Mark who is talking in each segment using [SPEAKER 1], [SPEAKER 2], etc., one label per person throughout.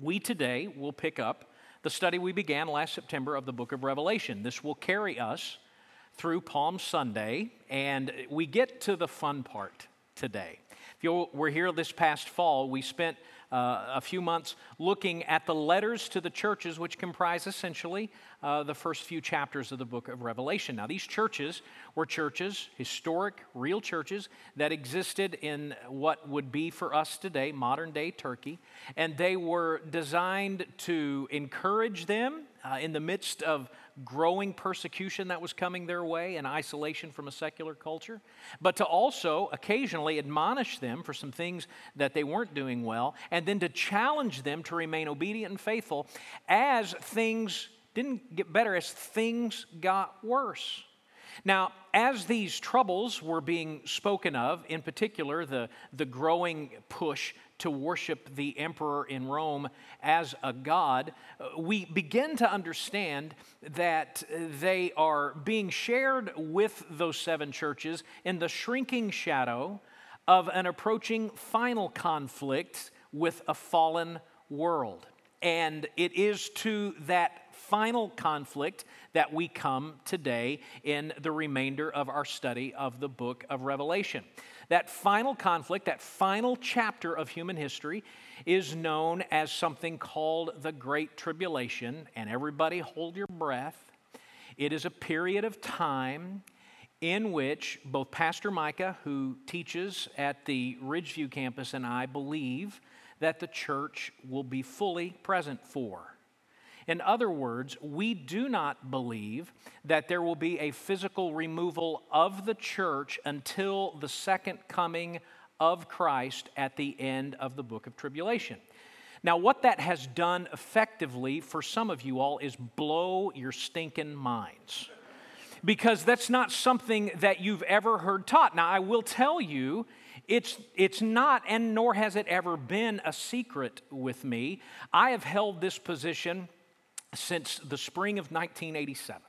[SPEAKER 1] We today will pick up the study we began last September of the book of Revelation. This will carry us through Palm Sunday, and we get to the fun part today. If you were here this past fall, we spent uh, a few months looking at the letters to the churches, which comprise essentially uh, the first few chapters of the book of Revelation. Now, these churches were churches, historic, real churches, that existed in what would be for us today modern day Turkey, and they were designed to encourage them uh, in the midst of growing persecution that was coming their way and isolation from a secular culture, but to also occasionally admonish them for some things that they weren't doing well, and then to challenge them to remain obedient and faithful as things didn't get better, as things got worse. Now, as these troubles were being spoken of, in particular, the, the growing push to worship the emperor in Rome as a god, uh, we begin to understand that they are being shared with those seven churches in the shrinking shadow of an approaching final conflict with a fallen world. And it is to that final conflict that we come today in the remainder of our study of the book of Revelation. That final conflict, that final chapter of human history, is known as something called the Great Tribulation. And everybody hold your breath. It is a period of time in which both Pastor Micah, who teaches at the Ridgeview campus, and I believe that the church will be fully present for. In other words, we do not believe that there will be a physical removal of the church until the second coming of Christ at the end of the book of tribulation. Now, what that has done effectively for some of you all is blow your stinking minds. Because that's not something that you've ever heard taught. Now, I will tell you, it's, it's not, and nor has it ever been, a secret with me. I have held this position since the spring of 1987.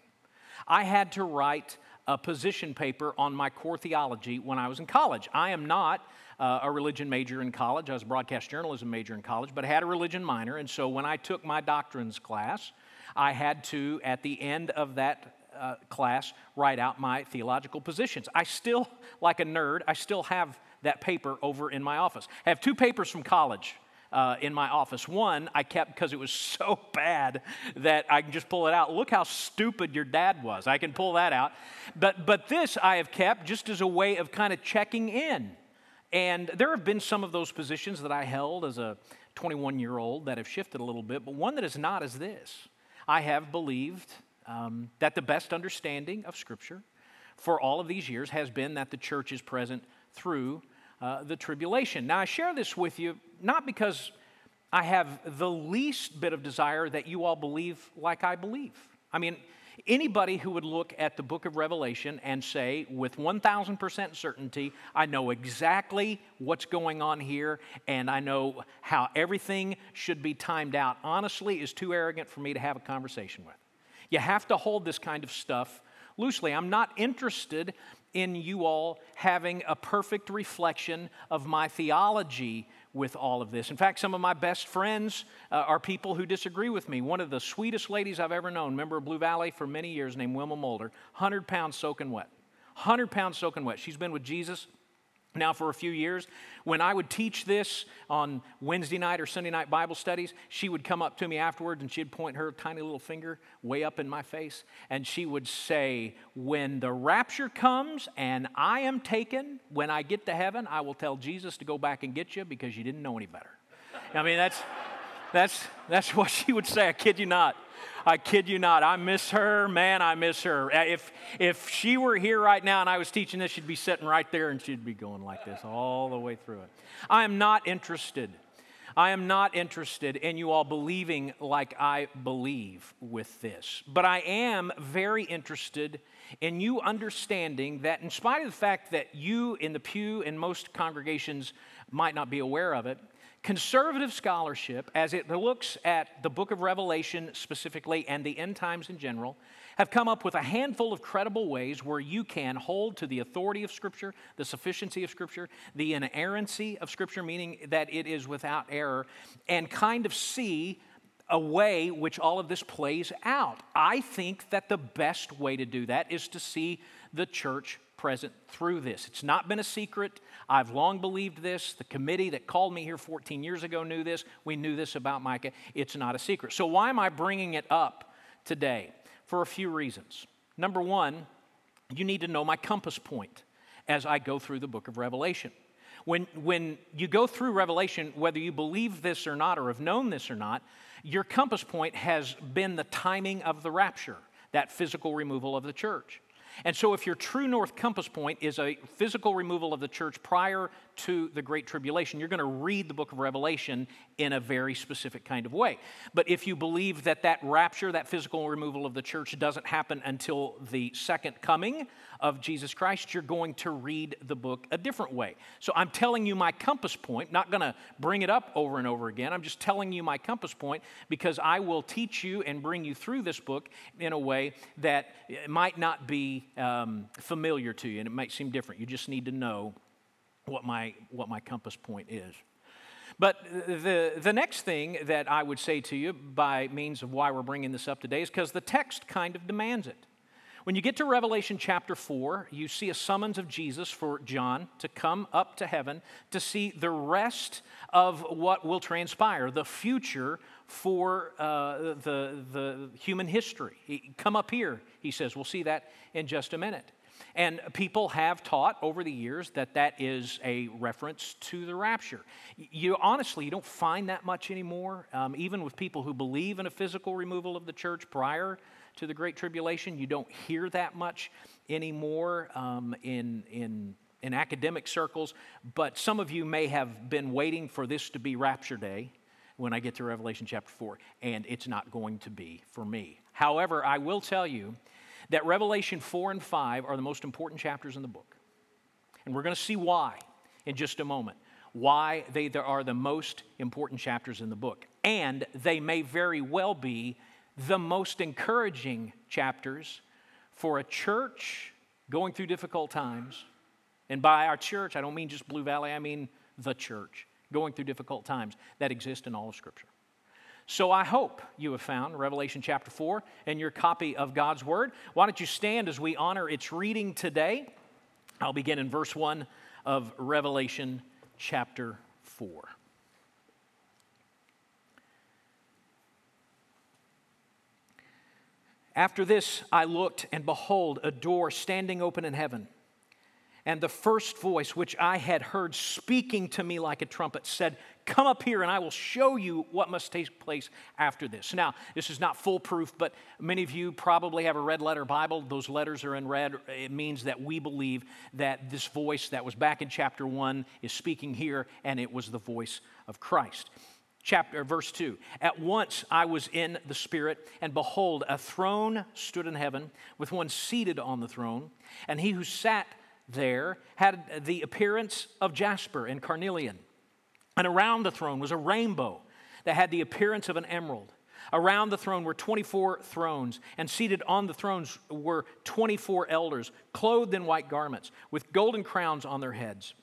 [SPEAKER 1] I had to write a position paper on my core theology when I was in college. I am not uh, a religion major in college. I was a broadcast journalism major in college, but I had a religion minor. And so when I took my doctrines class, I had to, at the end of that uh, class, write out my theological positions. I still, like a nerd, I still have that paper over in my office. I have two papers from college uh, in my office. One I kept because it was so bad that I can just pull it out. Look how stupid your dad was. I can pull that out. But, but this I have kept just as a way of kind of checking in. And there have been some of those positions that I held as a 21 year old that have shifted a little bit, but one that is not is this. I have believed um, that the best understanding of Scripture for all of these years has been that the church is present through uh, the tribulation. Now, I share this with you not because I have the least bit of desire that you all believe like I believe. I mean, anybody who would look at the book of Revelation and say, with 1000% certainty, I know exactly what's going on here and I know how everything should be timed out, honestly, is too arrogant for me to have a conversation with. You have to hold this kind of stuff loosely. I'm not interested in you all having a perfect reflection of my theology with all of this. In fact, some of my best friends uh, are people who disagree with me. One of the sweetest ladies I've ever known, member of Blue Valley for many years, named Wilma Mulder, 100 pounds soaking wet. 100 pounds soaking wet. She's been with Jesus now for a few years. When I would teach this on Wednesday night or Sunday night Bible studies, she would come up to me afterwards and she'd point her tiny little finger way up in my face and she would say, When the rapture comes and I am taken, when I get to heaven, I will tell Jesus to go back and get you because you didn't know any better. I mean, that's, that's, that's what she would say. I kid you not. I kid you not. I miss her. Man, I miss her. Uh, if, if she were here right now and I was teaching this, she'd be sitting right there and she'd be going like this all the way through it. I am not interested. I am not interested in you all believing like I believe with this. But I am very interested in you understanding that, in spite of the fact that you in the pew in most congregations might not be aware of it, Conservative scholarship, as it looks at the book of Revelation specifically and the end times in general, have come up with a handful of credible ways where you can hold to the authority of Scripture, the sufficiency of Scripture, the inerrancy of Scripture, meaning that it is without error, and kind of see a way which all of this plays out. I think that the best way to do that is to see the church present through this. It's not been a secret. I've long believed this. The committee that called me here 14 years ago knew this. We knew this about Micah. It's not a secret. So, why am I bringing it up today? For a few reasons. Number one, you need to know my compass point as I go through the book of Revelation. When, when you go through Revelation, whether you believe this or not, or have known this or not, your compass point has been the timing of the rapture, that physical removal of the church. And so, if your true north compass point is a physical removal of the church prior to the Great Tribulation, you're going to read the book of Revelation in a very specific kind of way. But if you believe that that rapture, that physical removal of the church, doesn't happen until the second coming of Jesus Christ, you're going to read the book a different way. So I'm telling you my compass point, not going to bring it up over and over again. I'm just telling you my compass point because I will teach you and bring you through this book in a way that might not be um, familiar to you and it might seem different. You just need to know what my, what my compass point is. But the, the next thing that I would say to you by means of why we're bringing this up today is because the text kind of demands it. When you get to Revelation chapter 4, you see a summons of Jesus for John to come up to heaven to see the rest of what will transpire, the future for uh, the, the human history. He, come up here, he says. We'll see that in just a minute. And people have taught over the years that that is a reference to the rapture. You honestly, you don't find that much anymore, um, even with people who believe in a physical removal of the church prior to the Great Tribulation. You don't hear that much anymore um, in, in, in academic circles, but some of you may have been waiting for this to be Rapture Day when I get to Revelation chapter 4, and it's not going to be for me. However, I will tell you that Revelation 4 and 5 are the most important chapters in the book. And we're going to see why in just a moment. Why they are the most important chapters in the book. And they may very well be the most encouraging chapters for a church going through difficult times. And by our church, I don't mean just Blue Valley, I mean the church going through difficult times that exist in all of Scripture. So I hope you have found Revelation chapter 4 in your copy of God's Word. Why don't you stand as we honor its reading today? I'll begin in verse 1 of Revelation chapter 4. After this, I looked, and behold, a door standing open in heaven. And the first voice which I had heard speaking to me like a trumpet said, Come up here and I will show you what must take place after this. Now, this is not foolproof, but many of you probably have a red letter Bible. Those letters are in red. It means that we believe that this voice that was back in chapter 1 is speaking here, and it was the voice of Christ chapter verse 2 at once i was in the spirit and behold a throne stood in heaven with one seated on the throne and he who sat there had the appearance of jasper and carnelian. And around the throne was a rainbow that had the appearance of an emerald. Around the throne were 24 thrones and seated on the thrones were 24 elders clothed in white garments with golden crowns on their heads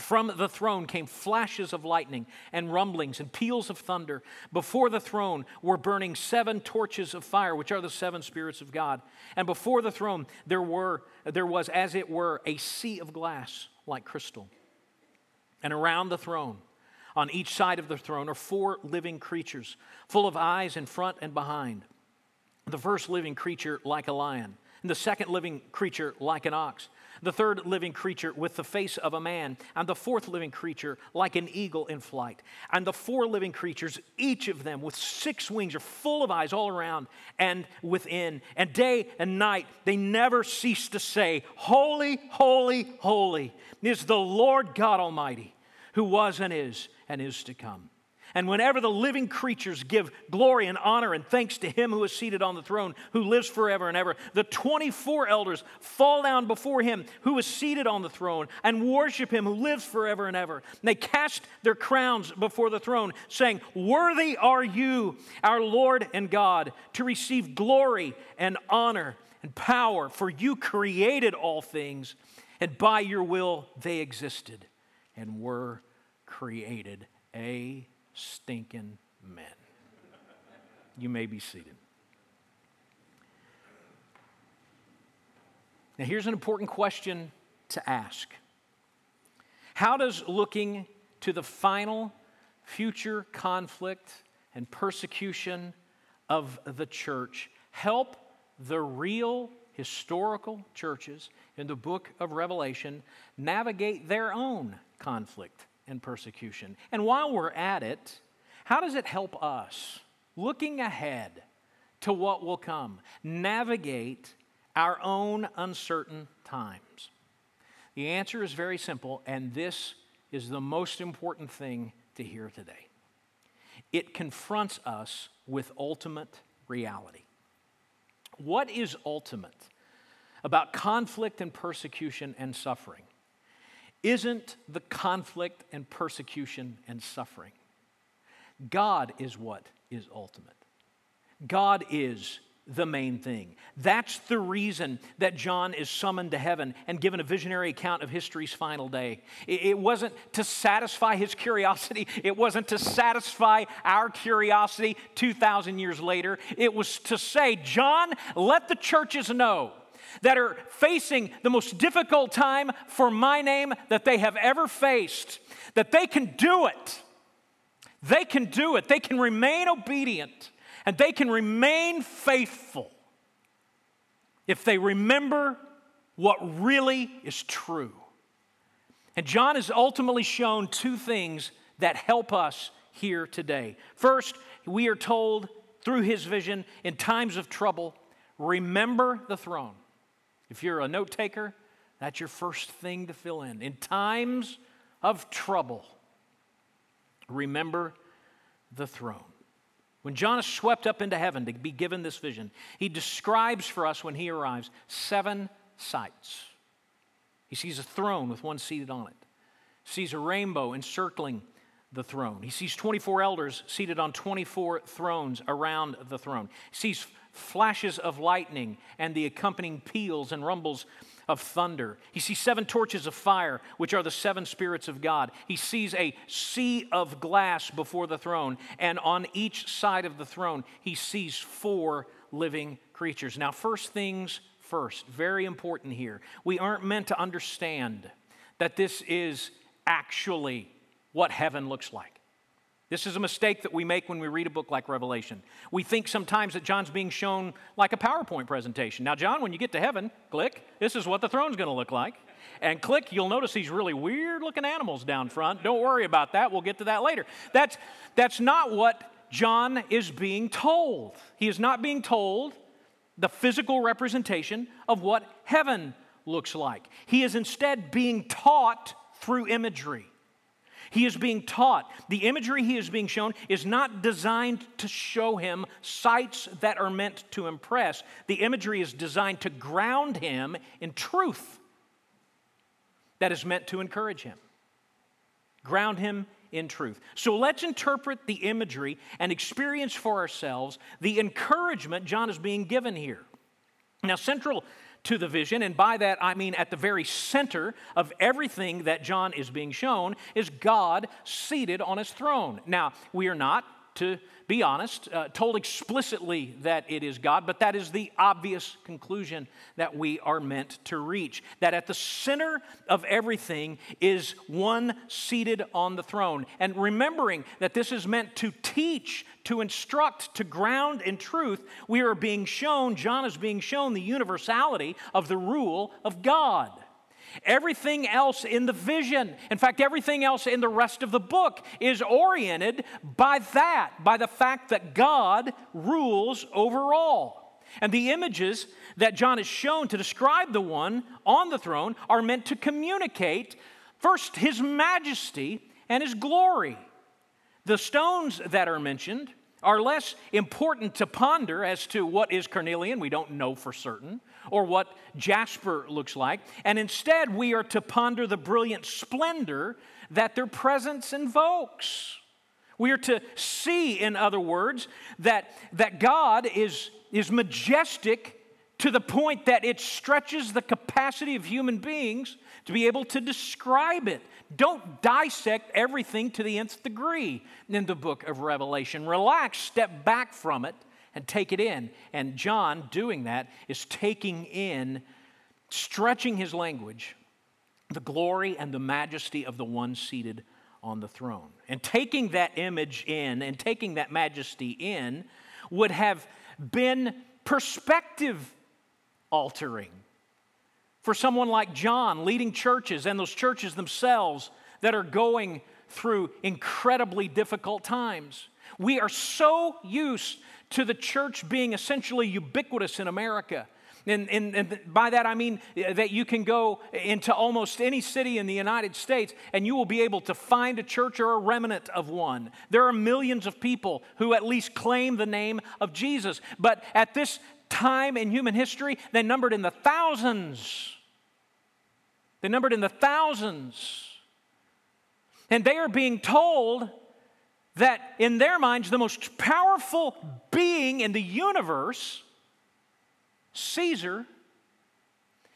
[SPEAKER 1] from the throne came flashes of lightning and rumblings and peals of thunder. Before the throne were burning seven torches of fire, which are the seven spirits of God. And before the throne there, were, there was, as it were, a sea of glass like crystal. And around the throne, on each side of the throne, are four living creatures, full of eyes in front and behind. The first living creature like a lion, and the second living creature like an ox the third living creature with the face of a man, and the fourth living creature like an eagle in flight. And the four living creatures, each of them with six wings, are full of eyes all around and within. And day and night, they never cease to say, Holy, holy, holy is the Lord God Almighty, who was and is and is to come. And whenever the living creatures give glory and honor and thanks to him who is seated on the throne, who lives forever and ever, the 24 elders fall down before him who is seated on the throne and worship him who lives forever and ever. And they cast their crowns before the throne, saying, Worthy are you, our Lord and God, to receive glory and honor and power, for you created all things, and by your will they existed and were created. A stinking men. You may be seated. Now, here's an important question to ask How does looking to the final future conflict and persecution of the church help the real historical churches in the book of Revelation navigate their own conflict and persecution. And while we're at it, how does it help us, looking ahead to what will come, navigate our own uncertain times? The answer is very simple, and this is the most important thing to hear today. It confronts us with ultimate reality. What is ultimate about conflict and persecution and suffering? Isn't the conflict and persecution and suffering. God is what is ultimate. God is the main thing. That's the reason that John is summoned to heaven and given a visionary account of history's final day. It wasn't to satisfy his curiosity, it wasn't to satisfy our curiosity 2,000 years later. It was to say, John, let the churches know that are facing the most difficult time for my name that they have ever faced, that they can do it. They can do it. They can remain obedient and they can remain faithful if they remember what really is true. And John has ultimately shown two things that help us here today. First, we are told through his vision in times of trouble, remember the throne. If you're a note taker, that's your first thing to fill in. In times of trouble, remember the throne. When John is swept up into heaven to be given this vision, he describes for us when he arrives seven sights. He sees a throne with one seated on it, sees a rainbow encircling the throne. He sees 24 elders seated on 24 thrones around the throne. He sees flashes of lightning and the accompanying peals and rumbles of thunder. He sees seven torches of fire, which are the seven spirits of God. He sees a sea of glass before the throne, and on each side of the throne, he sees four living creatures. Now, first things first, very important here. We aren't meant to understand that this is actually what heaven looks like. This is a mistake that we make when we read a book like Revelation. We think sometimes that John's being shown like a PowerPoint presentation. Now, John, when you get to heaven, click, this is what the throne's going to look like. And click, you'll notice these really weird looking animals down front. Don't worry about that. We'll get to that later. That's, that's not what John is being told. He is not being told the physical representation of what heaven looks like. He is instead being taught through imagery. He is being taught. The imagery he is being shown is not designed to show him sights that are meant to impress. The imagery is designed to ground him in truth that is meant to encourage him. Ground him in truth. So let's interpret the imagery and experience for ourselves the encouragement John is being given here. Now, central to the vision. And by that, I mean at the very center of everything that John is being shown is God seated on his throne. Now, we are not, to be honest, uh, told explicitly that it is God, but that is the obvious conclusion that we are meant to reach. That at the center of everything is one seated on the throne. And remembering that this is meant to teach, to instruct, to ground in truth, we are being shown, John is being shown the universality of the rule of God. Everything else in the vision, in fact, everything else in the rest of the book is oriented by that, by the fact that God rules over all. And the images that John is shown to describe the one on the throne are meant to communicate first his majesty and his glory. The stones that are mentioned are less important to ponder as to what is carnelian, we don't know for certain, or what jasper looks like. And instead, we are to ponder the brilliant splendor that their presence invokes. We are to see, in other words, that, that God is, is majestic to the point that it stretches the capacity of human beings to be able to describe it. Don't dissect everything to the nth degree in the book of Revelation. Relax, step back from it, and take it in. And John, doing that, is taking in, stretching his language, the glory and the majesty of the one seated on the throne. And taking that image in and taking that majesty in would have been perspective altering for someone like John leading churches and those churches themselves that are going through incredibly difficult times. We are so used to the church being essentially ubiquitous in America. And, and, and, by that I mean that you can go into almost any city in the United States and you will be able to find a church or a remnant of one. There are millions of people who at least claim the name of Jesus. But at this time in human history, they numbered in the thousands. They numbered in the thousands. And they are being told that in their minds, the most powerful being in the universe, Caesar,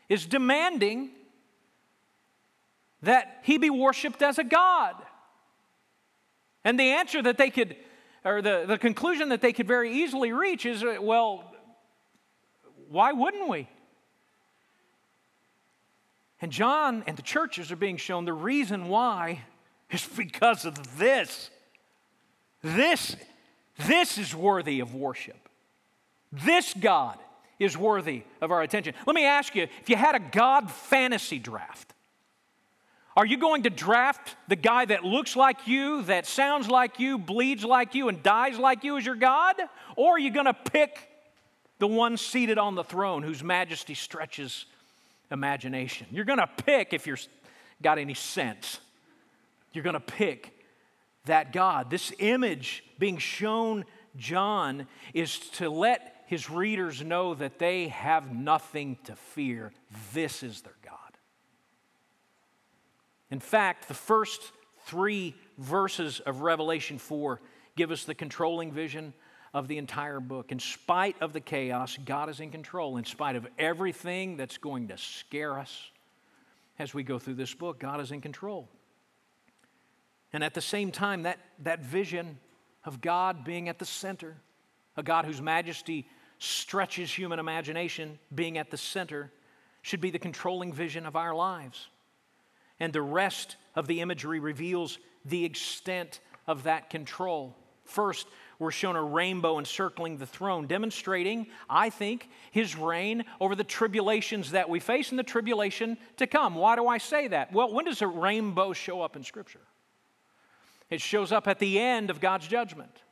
[SPEAKER 1] is demanding that he be worshiped as a god. And the answer that they could, or the, the conclusion that they could very easily reach is uh, well, why wouldn't we? And John and the churches are being shown the reason why is because of this. This, this is worthy of worship. This God is worthy of our attention. Let me ask you if you had a God fantasy draft, are you going to draft the guy that looks like you, that sounds like you, bleeds like you, and dies like you as your God? Or are you going to pick the one seated on the throne whose majesty stretches imagination? You're going to pick, if you've got any sense, you're going to pick that God. This image being shown John is to let his readers know that they have nothing to fear. This is their God. In fact, the first three verses of Revelation 4 give us the controlling vision of the entire book. In spite of the chaos, God is in control. In spite of everything that's going to scare us as we go through this book, God is in control. And at the same time, that, that vision of God being at the center, a God whose majesty stretches human imagination, being at the center, should be the controlling vision of our lives. And the rest of the imagery reveals the extent of that control. First, we're shown a rainbow encircling the throne, demonstrating, I think, his reign over the tribulations that we face and the tribulation to come. Why do I say that? Well, when does a rainbow show up in Scripture? It shows up at the end of God's judgment.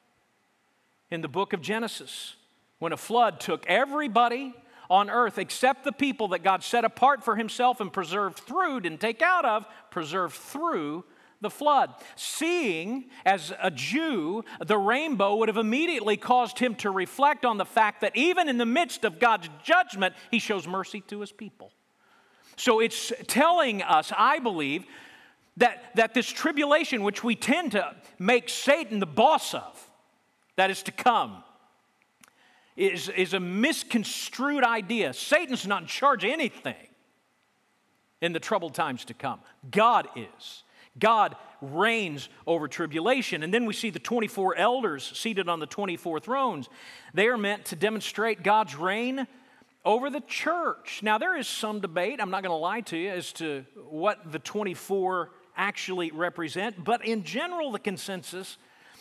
[SPEAKER 1] In the book of Genesis, when a flood took everybody on earth except the people that God set apart for himself and preserved through, didn't take out of, preserved through the flood. Seeing as a Jew the rainbow would have immediately caused him to reflect on the fact that even in the midst of God's judgment, he shows mercy to his people. So it's telling us, I believe, that, that this tribulation, which we tend to make Satan the boss of, that is to come, is, is a misconstrued idea. Satan's not in charge of anything in the troubled times to come. God is. God reigns over tribulation. And then we see the 24 elders seated on the 24 thrones. They are meant to demonstrate God's reign over the church. Now, there is some debate, I'm not going to lie to you, as to what the 24 actually represent, but in general, the consensus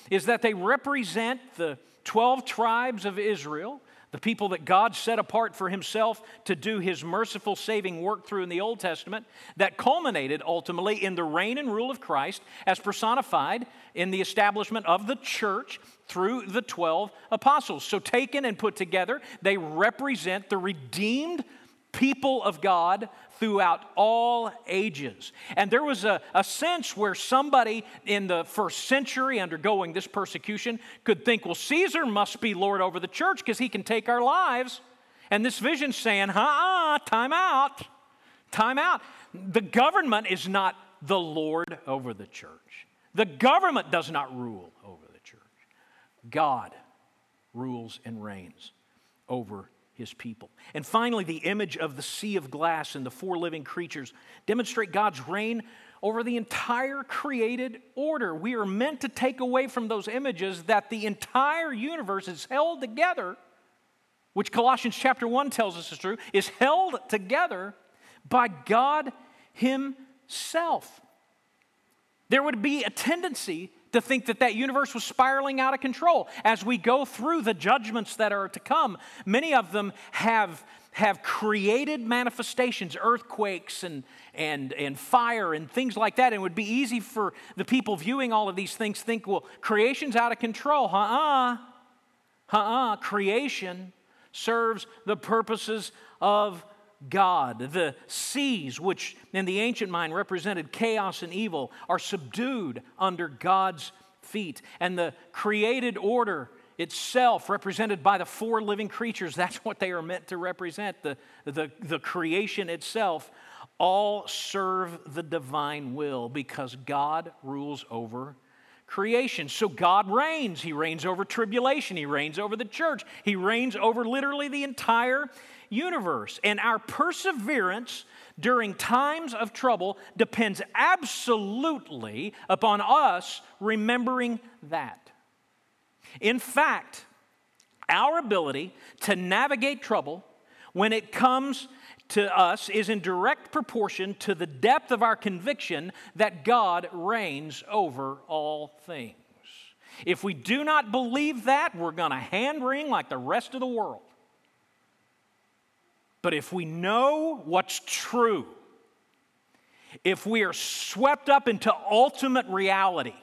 [SPEAKER 1] is that they represent the 12 tribes of Israel, the people that God set apart for himself to do his merciful saving work through in the Old Testament, that culminated ultimately in the reign and rule of Christ as personified in the establishment of the church through the 12 apostles. So, taken and put together, they represent the redeemed people of God throughout all ages. And there was a, a sense where somebody in the first century undergoing this persecution could think, well, Caesar must be Lord over the church because he can take our lives. And this vision saying, uh uh, time out, time out. The government is not the Lord over the church. The government does not rule over the church. God rules and reigns over his people. And finally, the image of the sea of glass and the four living creatures demonstrate God's reign over the entire created order. We are meant to take away from those images that the entire universe is held together, which Colossians chapter 1 tells us is true, is held together by God Himself. There would be a tendency to think that that universe was spiraling out of control. As we go through the judgments that are to come, many of them have, have created manifestations, earthquakes and, and, and fire and things like that. And it would be easy for the people viewing all of these things think, well, creation's out of control. Uh-uh. Uh-uh. Creation serves the purposes of God. The seas, which in the ancient mind represented chaos and evil, are subdued under God's feet. And the created order itself, represented by the four living creatures, that's what they are meant to represent. The, the, the creation itself, all serve the divine will because God rules over creation. So God reigns. He reigns over tribulation. He reigns over the church. He reigns over literally the entire universe. And our perseverance during times of trouble depends absolutely upon us remembering that. In fact, our ability to navigate trouble when it comes to us is in direct proportion to the depth of our conviction that God reigns over all things. If we do not believe that, we're going to hand wring like the rest of the world. But if we know what's true, if we are swept up into ultimate reality,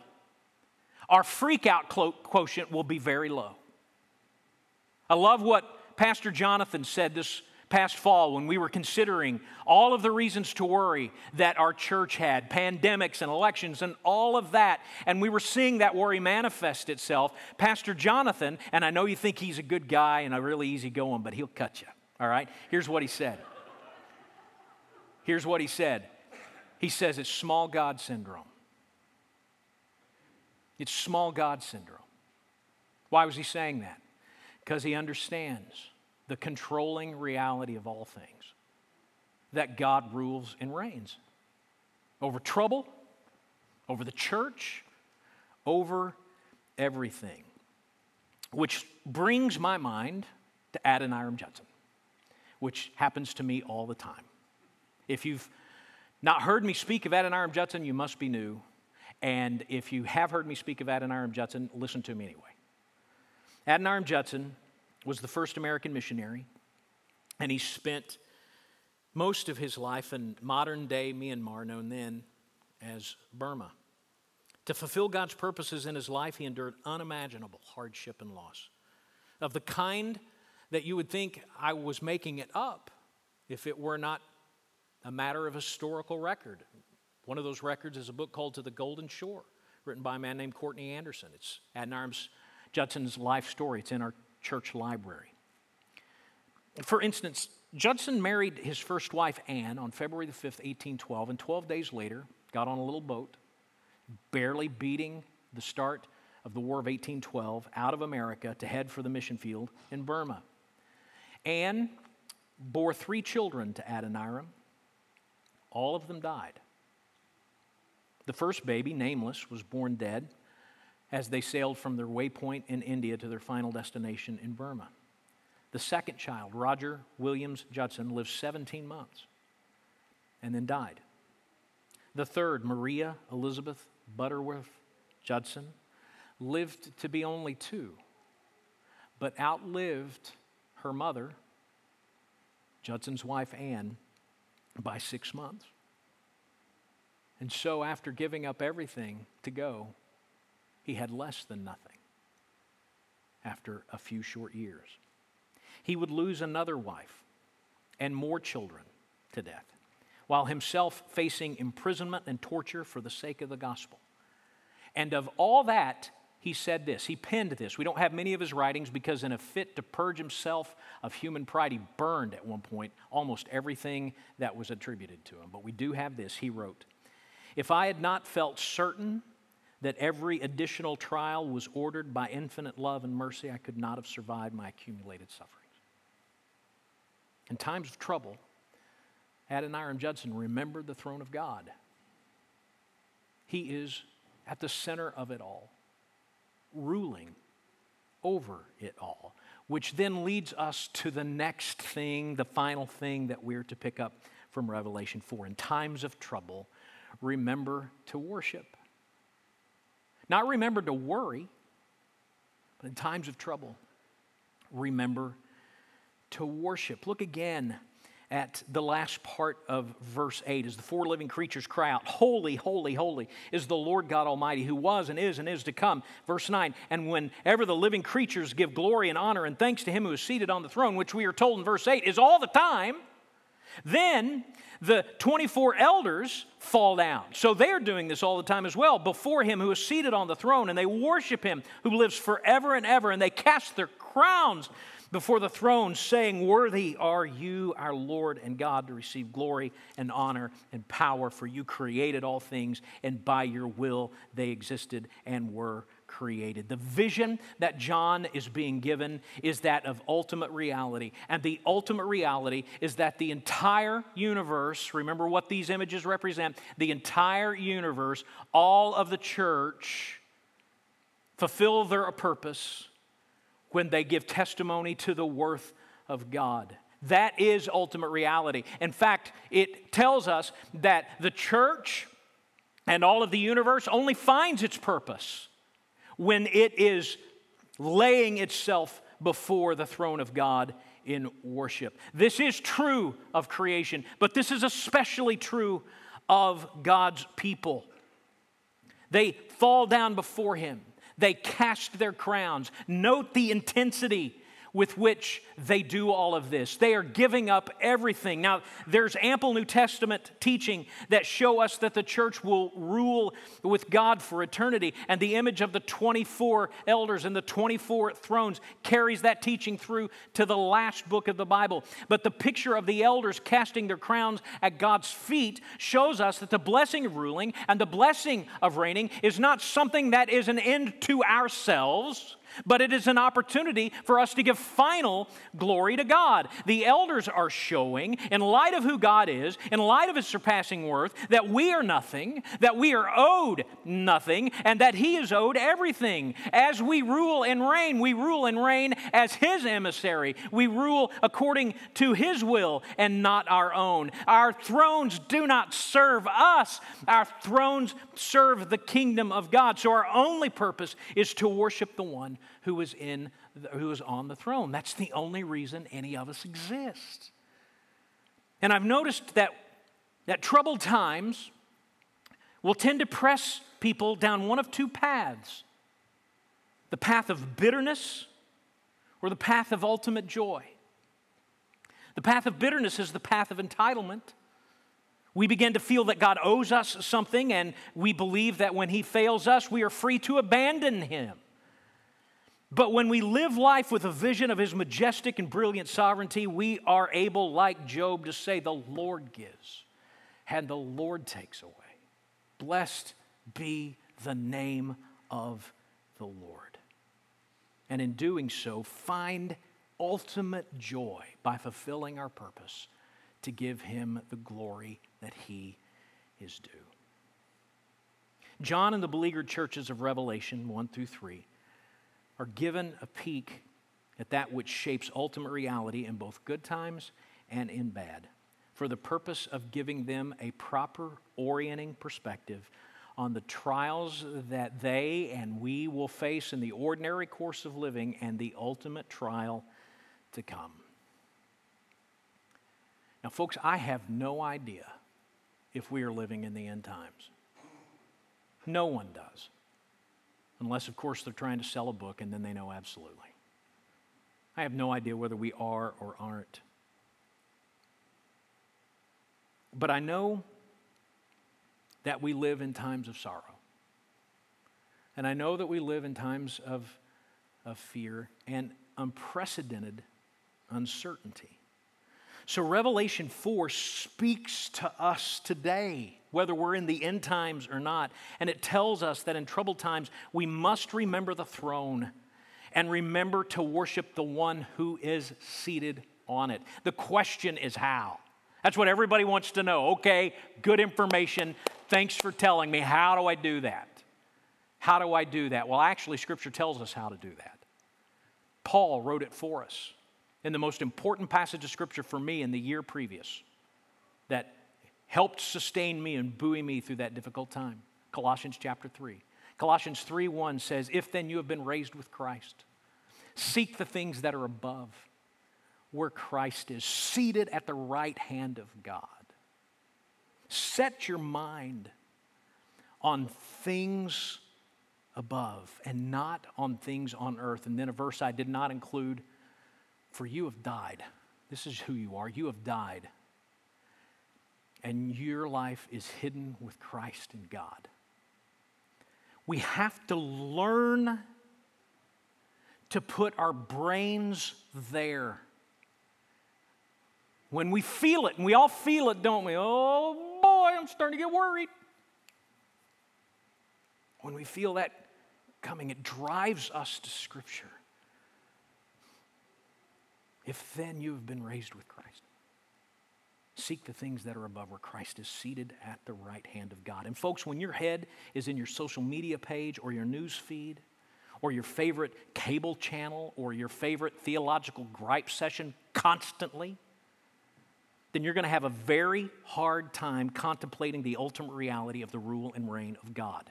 [SPEAKER 1] our freak out quotient will be very low. I love what Pastor Jonathan said this past fall when we were considering all of the reasons to worry that our church had pandemics and elections and all of that. And we were seeing that worry manifest itself. Pastor Jonathan, and I know you think he's a good guy and a really easy going, but he'll cut you. All right? Here's what he said. Here's what he said. He says it's small God syndrome. It's small God syndrome. Why was he saying that? Because he understands the controlling reality of all things that God rules and reigns over trouble, over the church, over everything. Which brings my mind to Adoniram Judson which happens to me all the time. If you've not heard me speak of Adoniram Judson, you must be new. And if you have heard me speak of Adoniram Judson, listen to me anyway. Adoniram Judson was the first American missionary, and he spent most of his life in modern day Myanmar, known then as Burma. To fulfill God's purposes in his life, he endured unimaginable hardship and loss of the kind that you would think I was making it up if it were not a matter of historical record. One of those records is a book called To the Golden Shore, written by a man named Courtney Anderson. It's Adoniram Judson's life story. It's in our church library. For instance, Judson married his first wife, Anne, on February the 5th, 1812, and 12 days later got on a little boat, barely beating the start of the War of 1812, out of America to head for the mission field in Burma. Anne bore three children to Adoniram. All of them died. The first baby, nameless, was born dead as they sailed from their waypoint in India to their final destination in Burma. The second child, Roger Williams Judson, lived 17 months and then died. The third, Maria Elizabeth Butterworth Judson, lived to be only two, but outlived her mother, Judson's wife Anne, by six months. And so, after giving up everything to go, he had less than nothing after a few short years. He would lose another wife, and more children to death, while himself facing imprisonment and torture for the sake of the gospel. And of all that, he said this. He penned this. We don't have many of his writings because, in a fit to purge himself of human pride, he burned at one point almost everything that was attributed to him. But we do have this. He wrote If I had not felt certain that every additional trial was ordered by infinite love and mercy, I could not have survived my accumulated sufferings. In times of trouble, Adoniram Judson remembered the throne of God. He is at the center of it all ruling over it all, which then leads us to the next thing, the final thing that we're to pick up from Revelation 4. In times of trouble, remember to worship. Not remember to worry, but in times of trouble, remember to worship. Look again at the last part of verse 8 as the four living creatures cry out, Holy, holy, holy is the Lord God Almighty, who was and is and is to come. Verse 9, and whenever the living creatures give glory and honor and thanks to him who is seated on the throne, which we are told in verse 8 is all the time, then the 24 elders fall down. So they're doing this all the time as well before him who is seated on the throne, and they worship him who lives forever and ever, and they cast their crowns before the throne, saying, Worthy are you, our Lord and God, to receive glory and honor and power, for you created all things, and by your will they existed and were created. The vision that John is being given is that of ultimate reality. And the ultimate reality is that the entire universe, remember what these images represent, the entire universe, all of the church, fulfill their purpose when they give testimony to the worth of God. That is ultimate reality. In fact, it tells us that the church and all of the universe only finds its purpose when it is laying itself before the throne of God in worship. This is true of creation, but this is especially true of God's people. They fall down before Him. They cast their crowns. Note the intensity with which they do all of this. They are giving up everything. Now, there's ample New Testament teaching that show us that the church will rule with God for eternity, and the image of the 24 elders and the 24 thrones carries that teaching through to the last book of the Bible. But the picture of the elders casting their crowns at God's feet shows us that the blessing of ruling and the blessing of reigning is not something that is an end to ourselves but it is an opportunity for us to give final glory to God. The elders are showing, in light of who God is, in light of his surpassing worth, that we are nothing, that we are owed nothing, and that he is owed everything. As we rule and reign, we rule and reign as his emissary. We rule according to his will and not our own. Our thrones do not serve us, our thrones serve the kingdom of God. So our only purpose is to worship the one who is in who is on the throne. That's the only reason any of us exist. And I've noticed that that troubled times will tend to press people down one of two paths. The path of bitterness or the path of ultimate joy. The path of bitterness is the path of entitlement. We begin to feel that God owes us something, and we believe that when He fails us, we are free to abandon Him. But when we live life with a vision of his majestic and brilliant sovereignty, we are able, like Job, to say, The Lord gives and the Lord takes away. Blessed be the name of the Lord. And in doing so, find ultimate joy by fulfilling our purpose to give him the glory that he is due. John and the beleaguered churches of Revelation 1 through 3 are given a peek at that which shapes ultimate reality in both good times and in bad, for the purpose of giving them a proper orienting perspective on the trials that they and we will face in the ordinary course of living and the ultimate trial to come. Now, folks, I have no idea if we are living in the end times. No one does. Unless, of course, they're trying to sell a book and then they know absolutely. I have no idea whether we are or aren't. But I know that we live in times of sorrow. And I know that we live in times of, of fear and unprecedented uncertainty. So, Revelation 4 speaks to us today, whether we're in the end times or not. And it tells us that in troubled times, we must remember the throne and remember to worship the one who is seated on it. The question is how. That's what everybody wants to know. Okay, good information. Thanks for telling me. How do I do that? How do I do that? Well, actually, Scripture tells us how to do that. Paul wrote it for us in the most important passage of Scripture for me in the year previous that helped sustain me and buoy me through that difficult time. Colossians chapter 3. Colossians 3 1 says, If then you have been raised with Christ, seek the things that are above, where Christ is, seated at the right hand of God. Set your mind on things above and not on things on earth. And then a verse I did not include for you have died. This is who you are. You have died. And your life is hidden with Christ in God. We have to learn to put our brains there. When we feel it, and we all feel it, don't we? Oh boy, I'm starting to get worried. When we feel that coming, it drives us to Scripture. If then you have been raised with Christ, seek the things that are above where Christ is seated at the right hand of God. And folks, when your head is in your social media page or your news feed, or your favorite cable channel, or your favorite theological gripe session constantly, then you're going to have a very hard time contemplating the ultimate reality of the rule and reign of God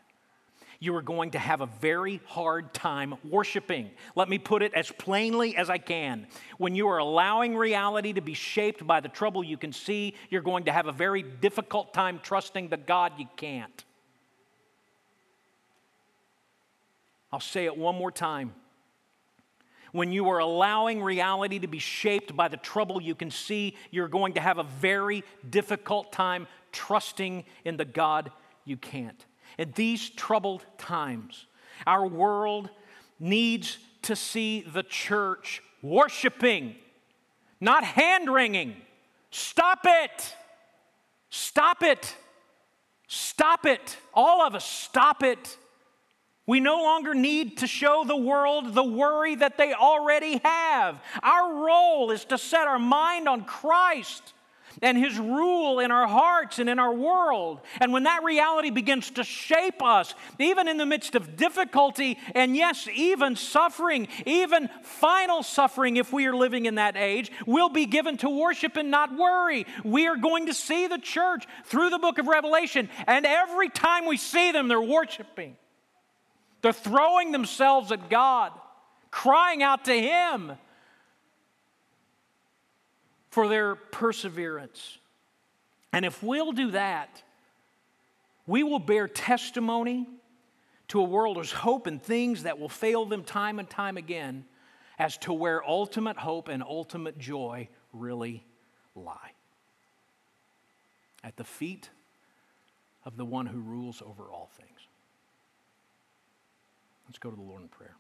[SPEAKER 1] you are going to have a very hard time worshiping. Let me put it as plainly as I can. When you are allowing reality to be shaped by the trouble you can see, you're going to have a very difficult time trusting the God you can't. I'll say it one more time. When you are allowing reality to be shaped by the trouble you can see, you're going to have a very difficult time trusting in the God you can't. In these troubled times, our world needs to see the church worshiping, not hand wringing. Stop it! Stop it! Stop it! All of us, stop it! We no longer need to show the world the worry that they already have. Our role is to set our mind on Christ and His rule in our hearts and in our world. And when that reality begins to shape us, even in the midst of difficulty, and yes, even suffering, even final suffering, if we are living in that age, we'll be given to worship and not worry. We are going to see the church through the book of Revelation, and every time we see them, they're worshiping. They're throwing themselves at God, crying out to Him for their perseverance. And if we'll do that, we will bear testimony to a world whose hope in things that will fail them time and time again as to where ultimate hope and ultimate joy really lie. At the feet of the one who rules over all things. Let's go to the Lord in prayer.